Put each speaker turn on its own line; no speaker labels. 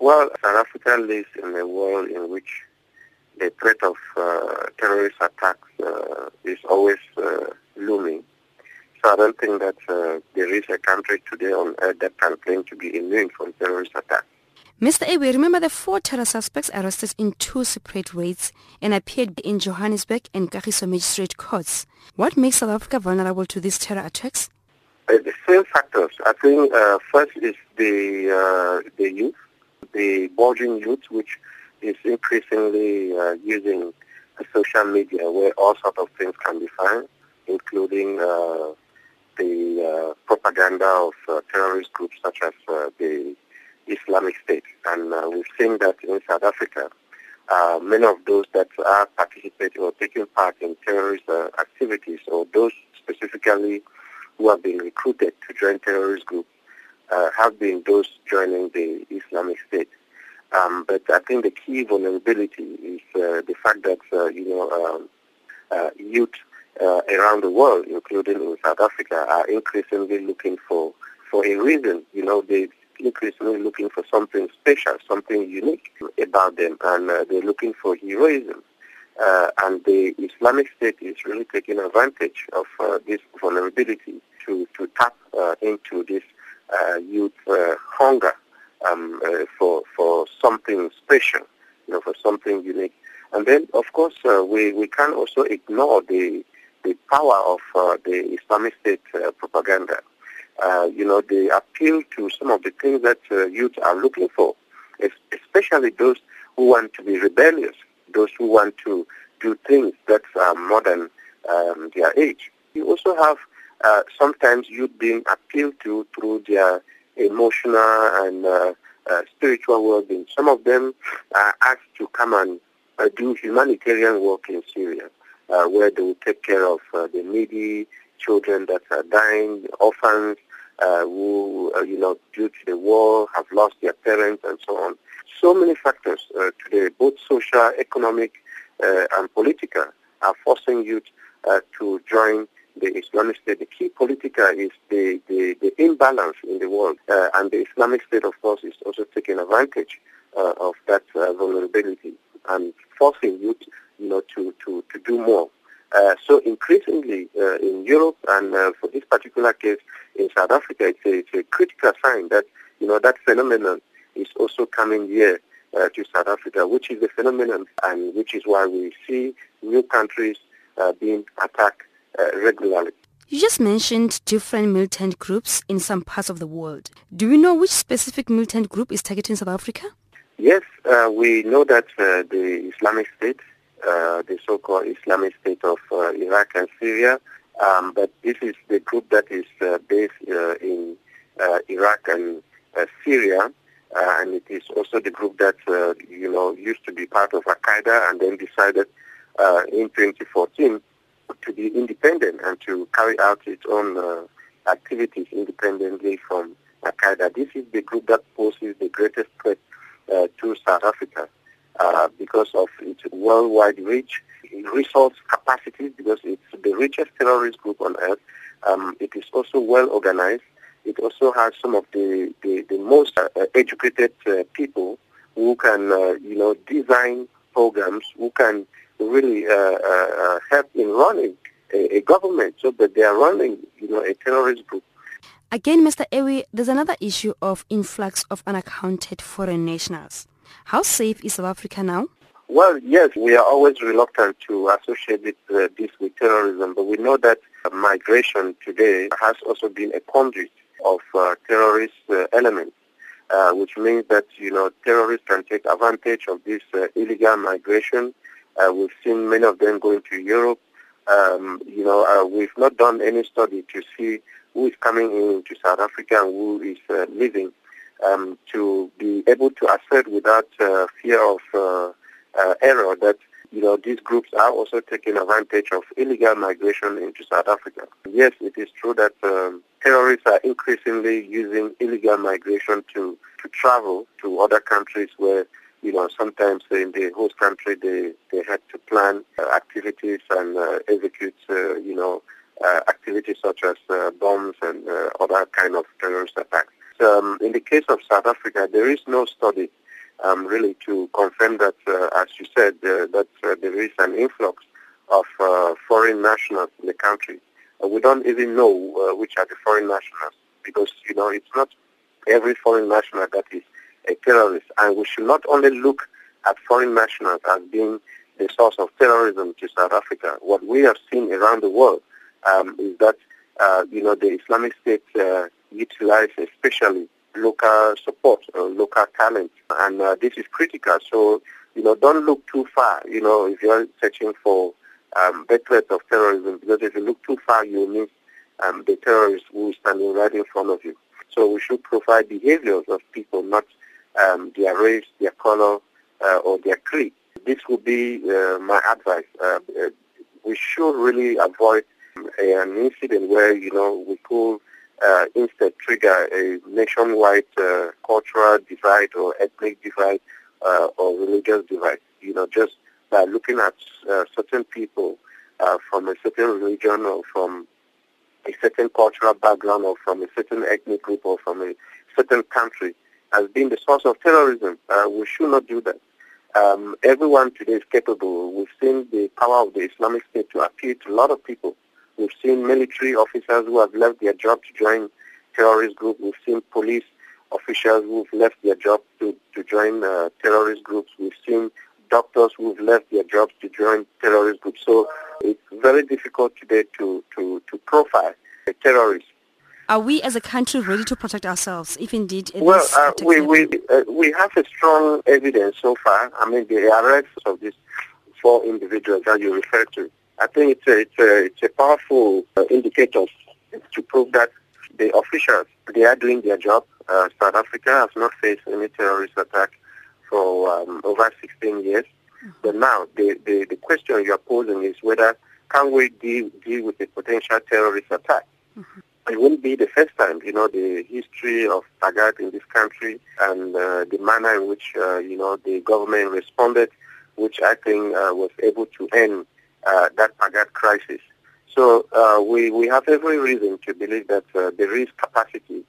Well, South Africa lives in a world in which the threat of uh, terrorist attacks uh, is always uh, looming. So I don't think that uh, there is a country today on earth that can claim to be immune from terrorist attacks.
Mr. Ewi, remember the four terror suspects arrested in two separate raids and appeared in Johannesburg and Kagiso magistrate courts. What makes South Africa vulnerable to these terror attacks?
Uh, the same factors. I think uh, first is the uh, the youth, the boarding youth, which is increasingly uh, using social media where all sorts of things can be found, including uh, the uh, propaganda of terrorist groups such as the Islamic State. And uh, we've seen that in South Africa, uh, many of those that are participating or taking part in terrorist uh, activities or those specifically who have been recruited to join terrorist groups uh, have been those joining the Islamic State. Um, but I think the key vulnerability is uh, the fact that, uh, you know, um, youth around the world, including in South Africa, are increasingly looking for, for a reason. You know, they're increasingly looking for something special, something unique about them, and uh, they're looking for heroism. Uh, and the Islamic State is really taking advantage of uh, this vulnerability to, to tap uh, into this uh, youth uh, hunger um, for, for something special, you know, for something unique. And then, of course, we, we can't also ignore the, the power of the Islamic State propaganda uh, you know, they appeal to some of the things that uh, youth are looking for, especially those who want to be rebellious, those who want to do things that are more than um, their age. You also have uh, sometimes youth being appealed to through their emotional and uh, uh, spiritual well-being. Some of them are asked to come and uh, do humanitarian work in Syria, where they will take care of the needy children that are dying, orphans, uh, who, uh, you know, due to the war have lost their parents and so on. So many factors uh, today, both social, economic, uh, and political, are forcing youth uh, to join the Islamic State. The key political is the, the, the imbalance in the world, uh, and the Islamic State, of course, is also taking advantage of that vulnerability and forcing youth, you know, to, to, to do more. Uh, so increasingly uh, in Europe and uh, for this particular case in South Africa, it's a, it's a, critical sign that you know that phenomenon is also coming here uh, to South Africa, which is a phenomenon and which is why we see new countries uh, being attacked regularly.
You just mentioned different militant groups in some parts of the world. Do we know which specific militant group is targeting South Africa?
Yes, we know that the Islamic State uh, the so-called Islamic State of uh, Iraq and Syria. Um, but this is the group that is uh, based uh, in uh, Iraq and Syria, and it is also the group that you know used to be part of Al Qaeda and then decided in 2014 to be independent and to carry out its own activities independently from Al Qaeda. This is the group that poses the greatest threat to South Africa. Uh, because of its worldwide reach, resource capacity, because it's the richest terrorist group on earth. Um, it is also well organized. It also has some of the, the, the most uh, educated uh, people who can, uh, you know, design programs, who can really uh, uh, help in running a, a, government so that they are running, you know, a terrorist group.
Again, Mr. Ewi, there's another issue of influx of unaccounted foreign nationals. How safe is South Africa now?
Well, yes, we are always reluctant to associate it, uh, this with terrorism, but we know that migration today has also been a conduit of uh, terrorist uh, elements, uh, which means that, you know, terrorists can take advantage of this uh, illegal migration. Uh, we've seen many of them going to Europe. Um, you know, we've not done any study to see who is coming into South Africa and who is leaving um, to be able to assert without uh, fear of uh, uh, error that you know these groups are also taking advantage of illegal migration into South Africa. Yes, it is true that um, terrorists are increasingly using illegal migration to to travel to other countries where you know sometimes in the host country they they had to plan uh, activities and uh, execute uh, you know activities such as bombs and other kind of terrorist attacks um, in the case of South Africa, there is no study um, really to confirm that, uh, as you said, uh, that uh, there is an influx of uh, foreign nationals in the country. Uh, we don't even know uh, which are the foreign nationals because, you know, it's not every foreign national that is a terrorist. And we should not only look at foreign nationals as being the source of terrorism to South Africa. What we have seen around the world um, is that, you know, the Islamic State utilize especially local support, uh, local talent, and uh, this is critical. So, you know, don't look too far, you know, if you're searching for um, of terrorism, because if you look too far, you miss um, the terrorists who are standing right in front of you. So we should provide behaviors of people, not um, their race, their color, uh, or their creed. This would be uh, my advice. Uh, uh we should really avoid an incident where, you know, we could uh, instead trigger a nationwide uh, cultural divide or ethnic divide uh, or religious divide. You know, just by looking at certain people from a certain religion or from a certain cultural background or from a certain ethnic group or from a certain country as being the source of terrorism. Uh, we should not do that. Um, everyone today is capable. We've seen the power of the Islamic State to appeal to a lot of people We've seen military officers who have left their job to join terrorist groups. We've seen police officials who've left their job to, to join uh, terrorist groups. We've seen doctors who've left their jobs to join terrorist groups. So it's very difficult today to, to, to profile a terrorist.
Are we as a country ready to protect ourselves, if indeed it
well, uh, we, we, uh, we have a strong evidence so far. I mean, the arrests of these four individuals that you referred to I think it's a, it's a, it's a powerful uh, indicator to prove that the officials, they are doing their job. Uh, South Africa has not faced any terrorist attack for um, over 16 years. Mm-hmm. But now the, the, the question you're posing is whether can we deal, deal with a potential terrorist attack? Mm-hmm. It won't be the first time, you know, the history of PAGAD in this country and uh, the manner in which, uh, you know, the government responded, which I think uh, was able to end uh, that PAGAD crisis. So uh, we, we have every reason to believe that uh, there is capacity